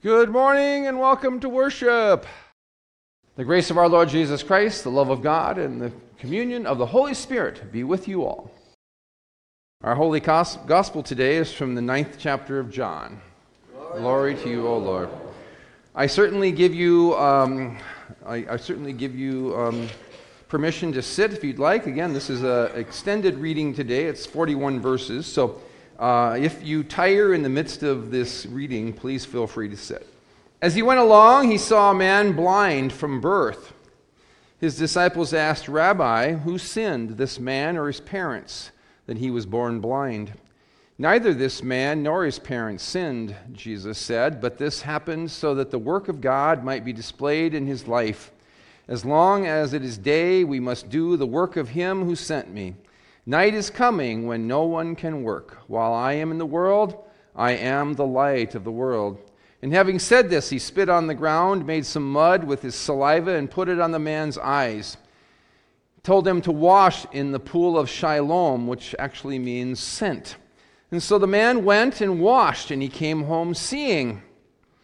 Good morning and welcome to worship. The grace of our Lord Jesus Christ, the love of God, and the communion of the Holy Spirit be with you all. Our holy gospel today is from the ninth chapter of John. Glory, Glory to you, O Lord. I certainly give you, um, I, I, certainly give you um, permission to sit if you'd like. Again, this is an extended reading today. It's 41 verses, so uh, if you tire in the midst of this reading, please feel free to sit. As he went along, he saw a man blind from birth. His disciples asked, Rabbi, who sinned, this man or his parents, that he was born blind? Neither this man nor his parents sinned, Jesus said, but this happened so that the work of God might be displayed in his life. As long as it is day, we must do the work of him who sent me. Night is coming when no one can work. While I am in the world, I am the light of the world. And having said this, he spit on the ground, made some mud with his saliva, and put it on the man's eyes. Told him to wash in the pool of Siloam, which actually means sent. And so the man went and washed, and he came home seeing.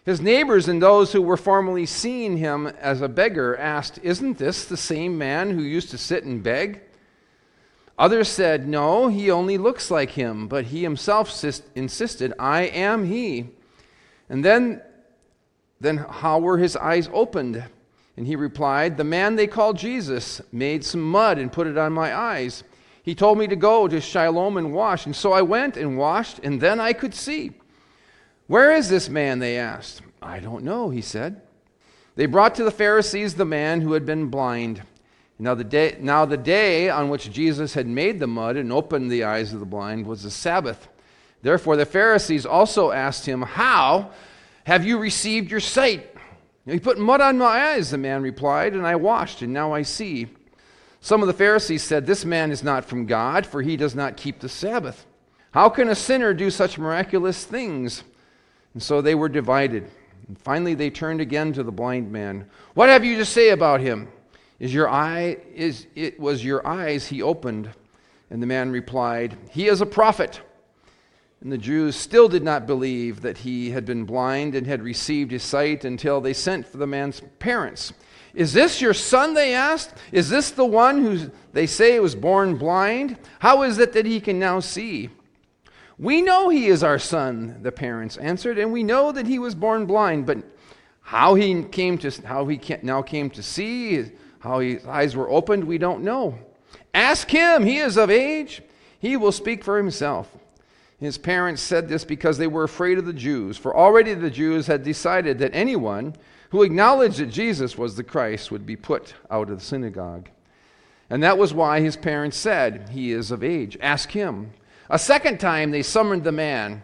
His neighbors and those who were formerly seeing him as a beggar asked, Isn't this the same man who used to sit and beg? Others said, No, he only looks like him. But he himself insisted, I am he. And then, then how were his eyes opened? And he replied, The man they called Jesus made some mud and put it on my eyes. He told me to go to Shiloh and wash. And so I went and washed, and then I could see. Where is this man? They asked. I don't know, he said. They brought to the Pharisees the man who had been blind. Now the, day, now, the day on which Jesus had made the mud and opened the eyes of the blind was the Sabbath. Therefore, the Pharisees also asked him, How have you received your sight? He put mud on my eyes, the man replied, and I washed, and now I see. Some of the Pharisees said, This man is not from God, for he does not keep the Sabbath. How can a sinner do such miraculous things? And so they were divided. And finally, they turned again to the blind man. What have you to say about him? Is your eye is it was your eyes he opened? And the man replied, He is a prophet. And the Jews still did not believe that he had been blind and had received his sight until they sent for the man's parents. Is this your son? They asked. Is this the one who they say was born blind? How is it that he can now see? We know he is our son, the parents answered, and we know that he was born blind, but how he came to how he now came to see how his eyes were opened, we don't know. Ask him, he is of age. He will speak for himself. His parents said this because they were afraid of the Jews, for already the Jews had decided that anyone who acknowledged that Jesus was the Christ would be put out of the synagogue. And that was why his parents said, He is of age. Ask him. A second time they summoned the man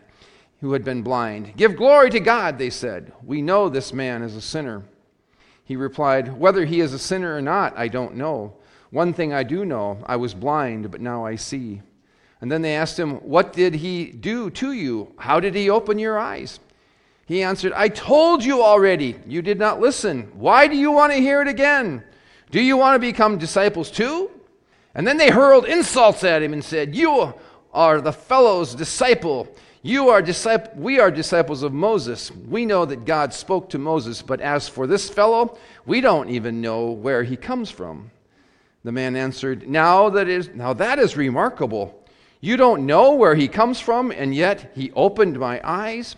who had been blind. Give glory to God, they said. We know this man is a sinner. He replied, Whether he is a sinner or not, I don't know. One thing I do know I was blind, but now I see. And then they asked him, What did he do to you? How did he open your eyes? He answered, I told you already. You did not listen. Why do you want to hear it again? Do you want to become disciples too? And then they hurled insults at him and said, You are the fellow's disciple. You are disciple, we are disciples of Moses. We know that God spoke to Moses, but as for this fellow, we don't even know where he comes from. The man answered, Now that is now that is remarkable. You don't know where he comes from, and yet he opened my eyes.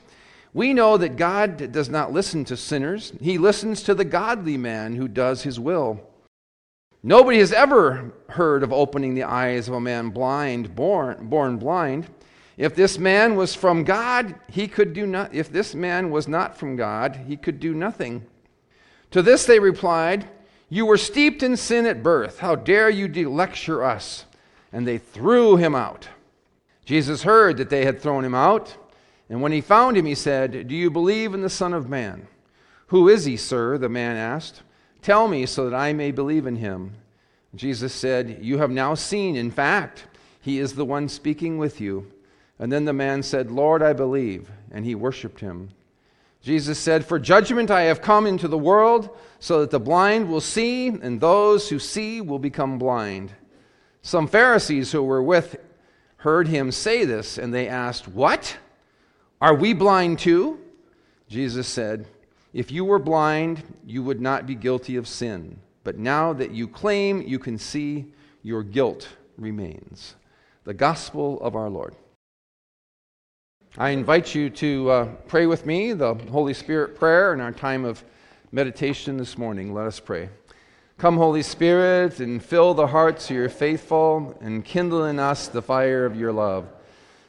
We know that God does not listen to sinners. He listens to the godly man who does his will. Nobody has ever heard of opening the eyes of a man blind, born, born blind. If this man was from God, he could do not if this man was not from God, he could do nothing. To this they replied, You were steeped in sin at birth. How dare you lecture us? And they threw him out. Jesus heard that they had thrown him out, and when he found him, he said, Do you believe in the Son of Man? Who is he, sir? The man asked. Tell me so that I may believe in him. Jesus said, You have now seen. In fact, he is the one speaking with you. And then the man said, Lord, I believe. And he worshiped him. Jesus said, For judgment I have come into the world, so that the blind will see, and those who see will become blind. Some Pharisees who were with heard him say this, and they asked, What? Are we blind too? Jesus said, If you were blind, you would not be guilty of sin. But now that you claim you can see, your guilt remains. The gospel of our Lord. I invite you to uh, pray with me the Holy Spirit prayer in our time of meditation this morning. Let us pray. Come, Holy Spirit, and fill the hearts of your faithful, and kindle in us the fire of your love.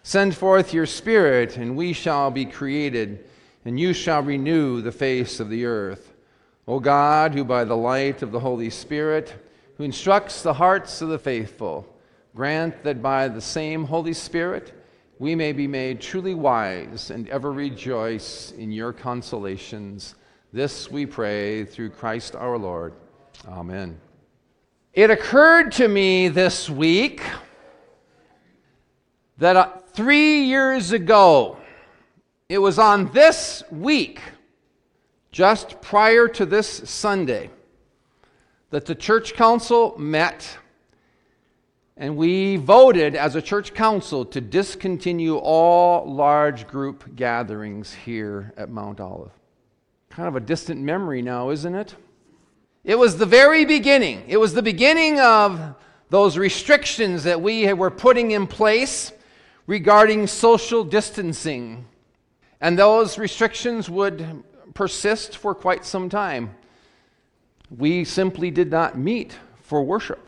Send forth your Spirit, and we shall be created, and you shall renew the face of the earth. O God, who by the light of the Holy Spirit, who instructs the hearts of the faithful, grant that by the same Holy Spirit we may be made truly wise and ever rejoice in your consolations. This we pray through Christ our Lord. Amen. It occurred to me this week that uh, three years ago, it was on this week just prior to this Sunday that the church council met and we voted as a church council to discontinue all large group gatherings here at Mount Olive. Kind of a distant memory now, isn't it? It was the very beginning. It was the beginning of those restrictions that we were putting in place regarding social distancing. And those restrictions would persist for quite some time. We simply did not meet for worship.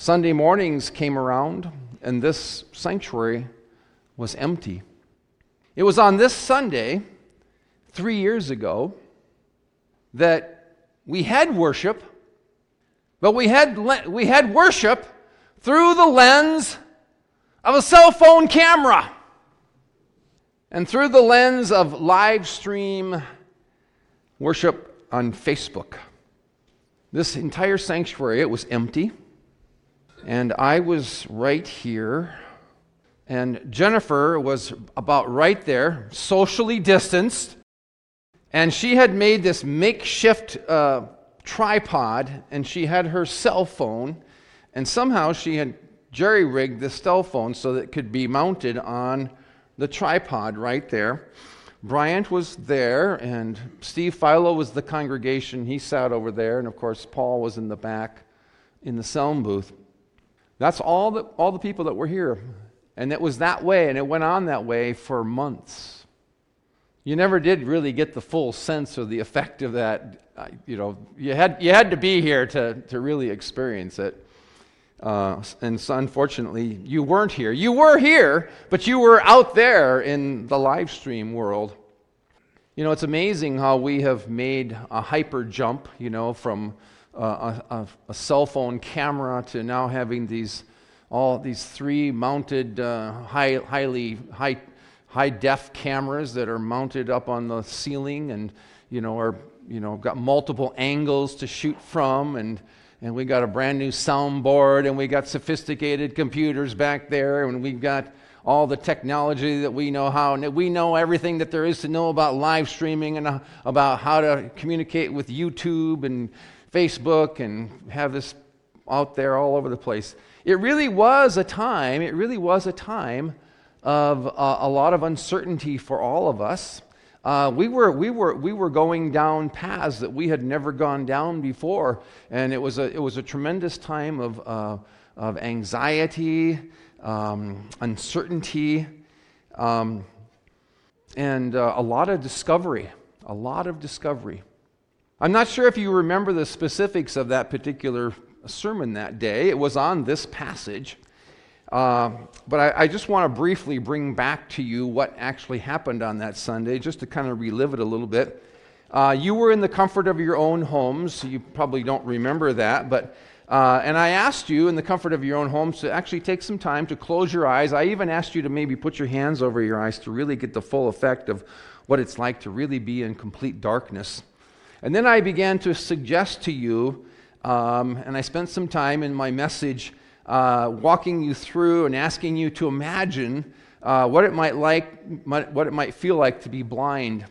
Sunday mornings came around, and this sanctuary was empty. It was on this Sunday, three years ago, that we had worship, but we had, we had worship through the lens of a cell phone camera and through the lens of live stream worship on Facebook. This entire sanctuary, it was empty. And I was right here. And Jennifer was about right there, socially distanced. And she had made this makeshift uh, tripod, and she had her cell phone. And somehow she had jerry rigged the cell phone so that it could be mounted on the tripod right there. Bryant was there, and Steve Philo was the congregation. He sat over there, and of course, Paul was in the back in the sound booth. That's all the, all the people that were here. And it was that way, and it went on that way for months. You never did really get the full sense of the effect of that. You know, you had, you had to be here to, to really experience it. Uh, and so unfortunately, you weren't here. You were here, but you were out there in the live stream world. You know, it's amazing how we have made a hyper jump, you know, from a, a, cell phone camera to now having these all these three mounted uh, high, highly high high def cameras that are mounted up on the ceiling and you know are you know got multiple angles to shoot from and and we got a brand new soundboard, and we got sophisticated computers back there, and we've got all the technology that we know how. And we know everything that there is to know about live streaming and uh, about how to communicate with YouTube and Facebook and have this out there all over the place. It really was a time, it really was a time of uh, a lot of uncertainty for all of us. Uh, we, were, we, were, we were going down paths that we had never gone down before, and it was a, it was a tremendous time of, uh, of anxiety, um, uncertainty, um, and uh, a lot of discovery. A lot of discovery. I'm not sure if you remember the specifics of that particular sermon that day. It was on this passage. Uh, but I, I just want to briefly bring back to you what actually happened on that Sunday, just to kind of relive it a little bit. Uh, you were in the comfort of your own homes. You probably don't remember that, but uh, and I asked you in the comfort of your own homes to actually take some time to close your eyes. I even asked you to maybe put your hands over your eyes to really get the full effect of what it's like to really be in complete darkness. And then I began to suggest to you, um, and I spent some time in my message uh, walking you through and asking you to imagine uh, what it might like, what it might feel like to be blind.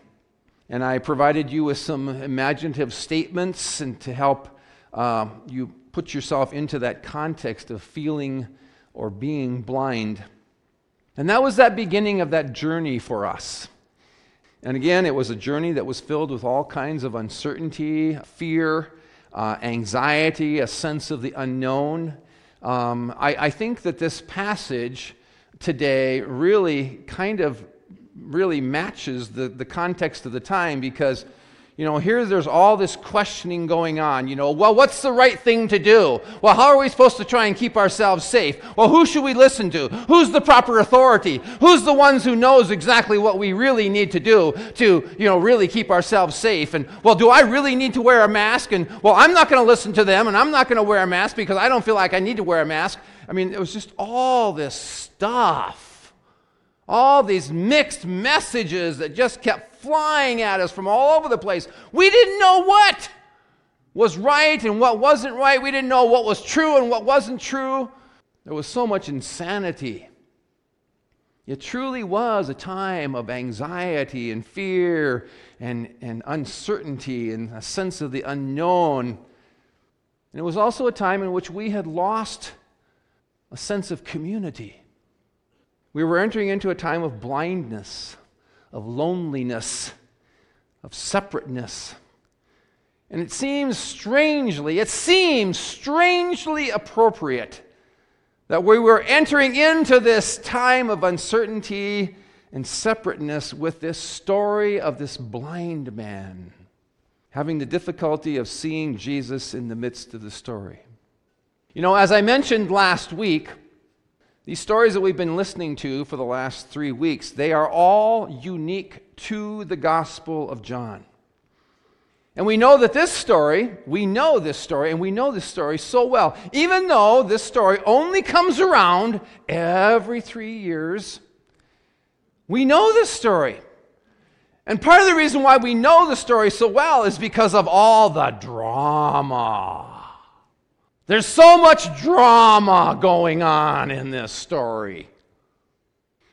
And I provided you with some imaginative statements and to help uh, you put yourself into that context of feeling or being blind. And that was that beginning of that journey for us. And again, it was a journey that was filled with all kinds of uncertainty, fear, uh, anxiety, a sense of the unknown. Um, I, I think that this passage today really kind of really matches the, the context of the time because you know, here there's all this questioning going on. You know, well, what's the right thing to do? Well, how are we supposed to try and keep ourselves safe? Well, who should we listen to? Who's the proper authority? Who's the ones who knows exactly what we really need to do to, you know, really keep ourselves safe? And, well, do I really need to wear a mask? And, well, I'm not going to listen to them and I'm not going to wear a mask because I don't feel like I need to wear a mask. I mean, it was just all this stuff all these mixed messages that just kept flying at us from all over the place. We didn't know what was right and what wasn't right. We didn't know what was true and what wasn't true. There was so much insanity. It truly was a time of anxiety and fear and, and uncertainty and a sense of the unknown. And it was also a time in which we had lost a sense of community. We were entering into a time of blindness, of loneliness, of separateness. And it seems strangely, it seems strangely appropriate that we were entering into this time of uncertainty and separateness with this story of this blind man having the difficulty of seeing Jesus in the midst of the story. You know, as I mentioned last week, these stories that we've been listening to for the last three weeks, they are all unique to the Gospel of John. And we know that this story, we know this story, and we know this story so well. Even though this story only comes around every three years, we know this story. And part of the reason why we know the story so well is because of all the drama there's so much drama going on in this story.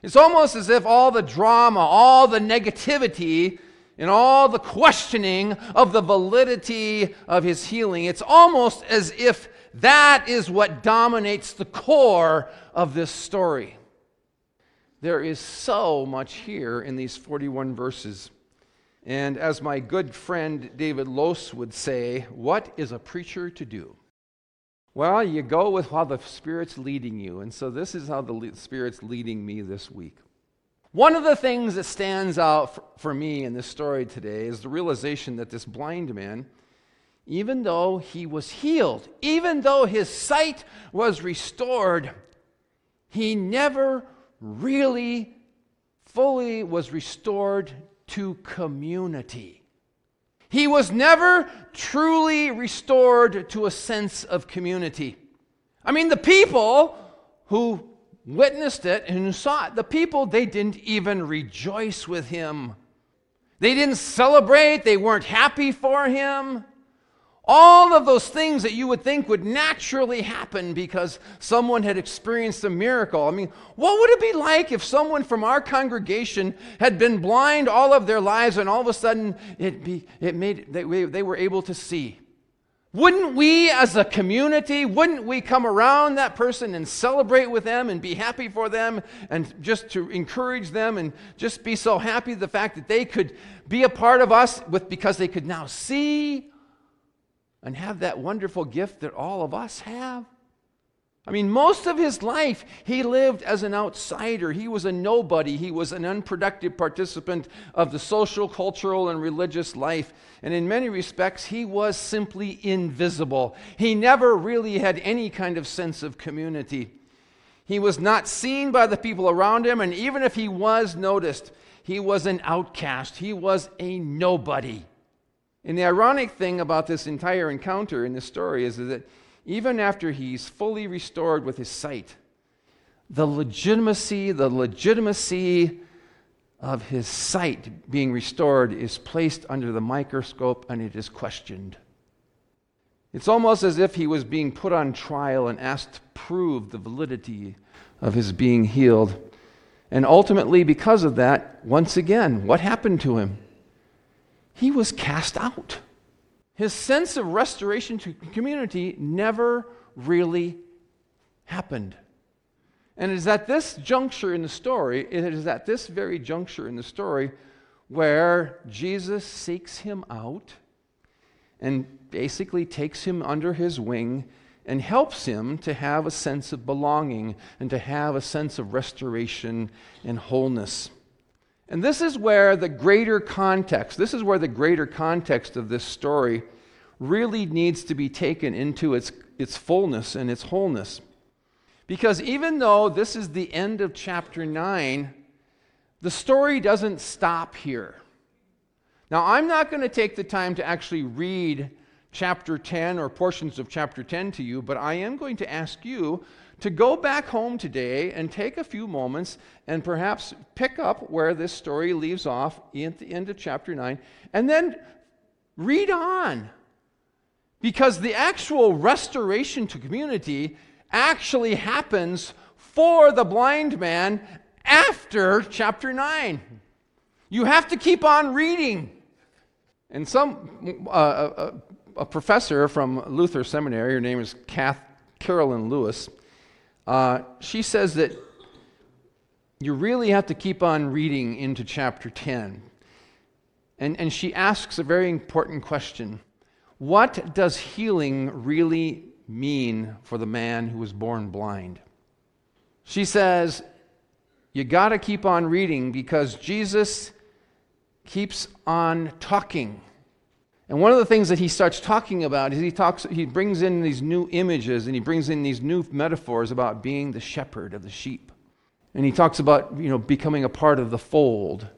It's almost as if all the drama, all the negativity, and all the questioning of the validity of his healing, it's almost as if that is what dominates the core of this story. There is so much here in these 41 verses. And as my good friend David Lose would say, what is a preacher to do? Well, you go with how the Spirit's leading you. And so this is how the Spirit's leading me this week. One of the things that stands out for me in this story today is the realization that this blind man, even though he was healed, even though his sight was restored, he never really fully was restored to community. He was never truly restored to a sense of community. I mean, the people who witnessed it and who saw it, the people, they didn't even rejoice with him. They didn't celebrate, they weren't happy for him. All of those things that you would think would naturally happen because someone had experienced a miracle. I mean, what would it be like if someone from our congregation had been blind all of their lives and all of a sudden it, be, it made, they, they were able to see? Wouldn't we as a community, wouldn't we come around that person and celebrate with them and be happy for them and just to encourage them and just be so happy the fact that they could be a part of us with because they could now see and have that wonderful gift that all of us have? I mean, most of his life, he lived as an outsider. He was a nobody. He was an unproductive participant of the social, cultural, and religious life. And in many respects, he was simply invisible. He never really had any kind of sense of community. He was not seen by the people around him, and even if he was noticed, he was an outcast. He was a nobody. And the ironic thing about this entire encounter in this story is that even after he's fully restored with his sight, the legitimacy, the legitimacy of his sight being restored is placed under the microscope and it is questioned. It's almost as if he was being put on trial and asked to prove the validity of his being healed. And ultimately, because of that, once again, what happened to him? He was cast out. His sense of restoration to community never really happened. And it is at this juncture in the story, it is at this very juncture in the story where Jesus seeks him out and basically takes him under his wing and helps him to have a sense of belonging and to have a sense of restoration and wholeness. And this is where the greater context, this is where the greater context of this story really needs to be taken into its, its fullness and its wholeness. Because even though this is the end of chapter 9, the story doesn't stop here. Now, I'm not going to take the time to actually read chapter 10 or portions of chapter 10 to you, but I am going to ask you to go back home today and take a few moments and perhaps pick up where this story leaves off at the end of chapter 9 and then read on. Because the actual restoration to community actually happens for the blind man after chapter 9. You have to keep on reading. And some, uh, uh, a professor from Luther Seminary, her name is Kath, Karoline Lewis, uh, she says that you really have to keep on reading into chapter 10. And, and she asks a very important question What does healing really mean for the man who was born blind? She says, You got to keep on reading because Jesus keeps on talking. And one of the things that he starts talking about is he talks he brings in these new images and he brings in these new metaphors about being the shepherd of the sheep. And he talks about, you know, becoming a part of the fold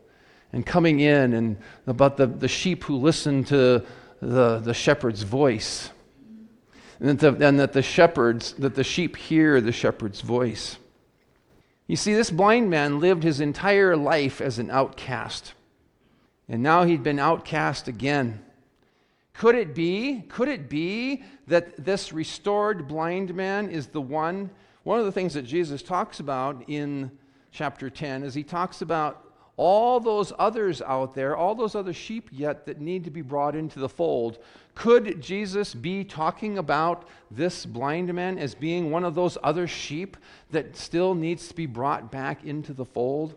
and coming in and about the, the sheep who listen to the, the shepherd's voice. And that, the, and that the shepherds, that the sheep hear the shepherd's voice. You see, this blind man lived his entire life as an outcast. And now he'd been outcast again. Could it be, could it be that this restored blind man is the one? One of the things that Jesus talks about in chapter 10 is he talks about all those others out there, all those other sheep yet that need to be brought into the fold. Could Jesus be talking about this blind man as being one of those other sheep that still needs to be brought back into the fold?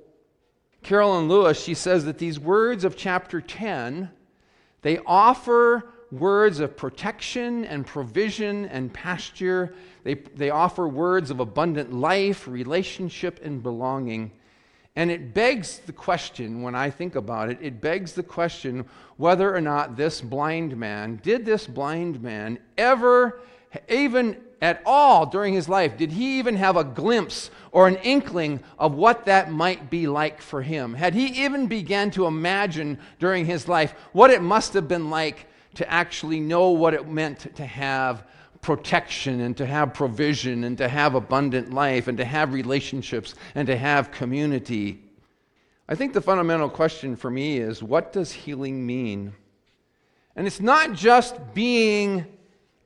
Karoline Lewis, she says that these words of chapter 10 they offer words of protection and provision and pasture. They, they offer words of abundant life, relationship, and belonging. And it begs the question, when I think about it, it begs the question whether or not this blind man, did this blind man ever, even at all during his life, did he even have a glimpse or an inkling of what that might be like for him? Had he even began to imagine during his life what it must have been like to actually know what it meant to have protection and to have provision and to have abundant life and to have relationships and to have community? I think the fundamental question for me is what does healing mean? And it's not just being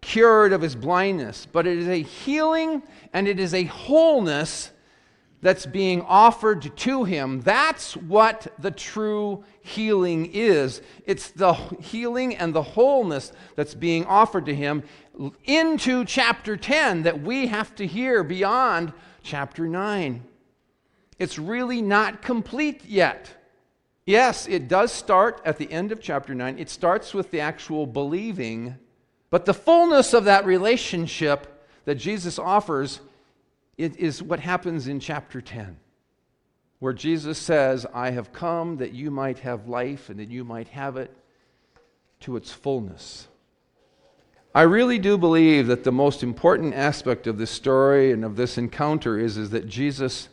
cured of his blindness, but it is a healing and it is a wholeness that's being offered to him. That's what the true healing is. It's the healing and the wholeness that's being offered to him into chapter 10 that we have to hear beyond chapter 9. It's really not complete yet. Yes, it does start at the end of chapter 9. It starts with the actual believing but the fullness of that relationship that Jesus offers is what happens in chapter 10, where Jesus says, I have come that you might have life and that you might have it to its fullness. I really do believe that the most important aspect of this story and of this encounter is, is that Jesus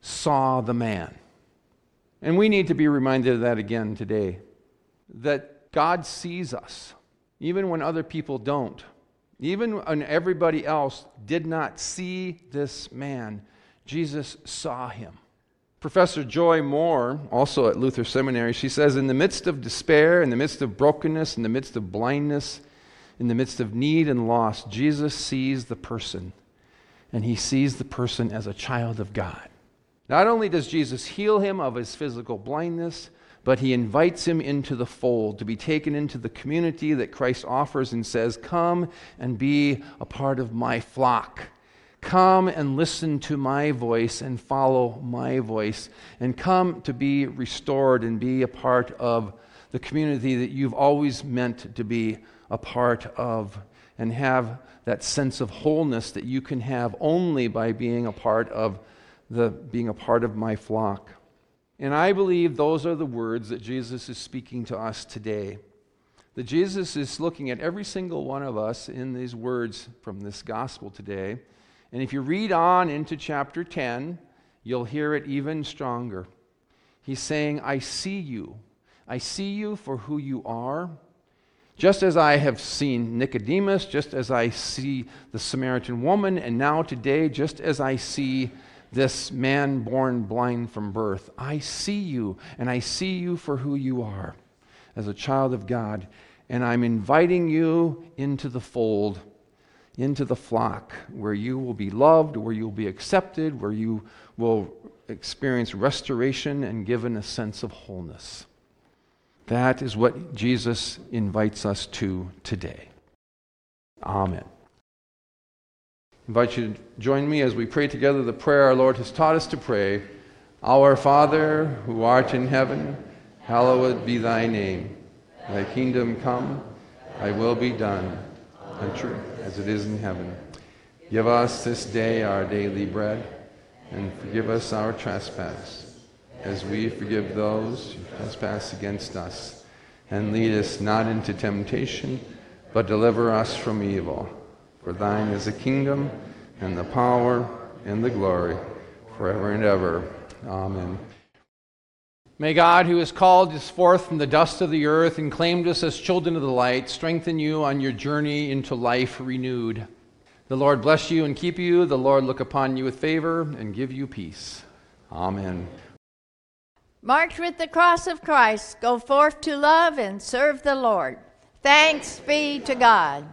saw the man. And we need to be reminded of that again today that God sees us even when other people don't. Even when everybody else did not see this man, Jesus saw him. Professor Joy Moore, also at Luther Seminary, she says, In the midst of despair, in the midst of brokenness, in the midst of blindness, in the midst of need and loss, Jesus sees the person, and he sees the person as a child of God. Not only does Jesus heal him of his physical blindness, but he invites him into the fold to be taken into the community that Christ offers and says, Come and be a part of my flock. Come and listen to my voice and follow my voice, and come to be restored and be a part of the community that you've always meant to be a part of, and have that sense of wholeness that you can have only by being a part of the being a part of my flock. And I believe those are the words that Jesus is speaking to us today. That Jesus is looking at every single one of us in these words from this gospel today. And if you read on into chapter 10, you'll hear it even stronger. He's saying, I see you. I see you for who you are. Just as I have seen Nicodemus, just as I see the Samaritan woman, and now today, just as I see this man born blind from birth, I see you, and I see you for who you are as a child of God. And I'm inviting you into the fold, into the flock, where you will be loved, where you'll be accepted, where you will experience restoration and given a sense of wholeness. That is what Jesus invites us to today. Amen. Invite you to join me as we pray together the prayer our Lord has taught us to pray. Our Father, who art in heaven, hallowed be thy name. Thy kingdom come, thy will be done, on true as it is in heaven. Give us this day our daily bread, and forgive us our trespass, as we forgive those who trespass against us. And lead us not into temptation, but deliver us from evil. For thine is the kingdom, and the power, and the glory, forever and ever. Amen. May God, who has called us forth from the dust of the earth and claimed us as children of the light, strengthen you on your journey into life renewed. The Lord bless you and keep you. The Lord look upon you with favor and give you peace. Amen. March with the cross of Christ. Go forth to love and serve the Lord. Thanks be to God.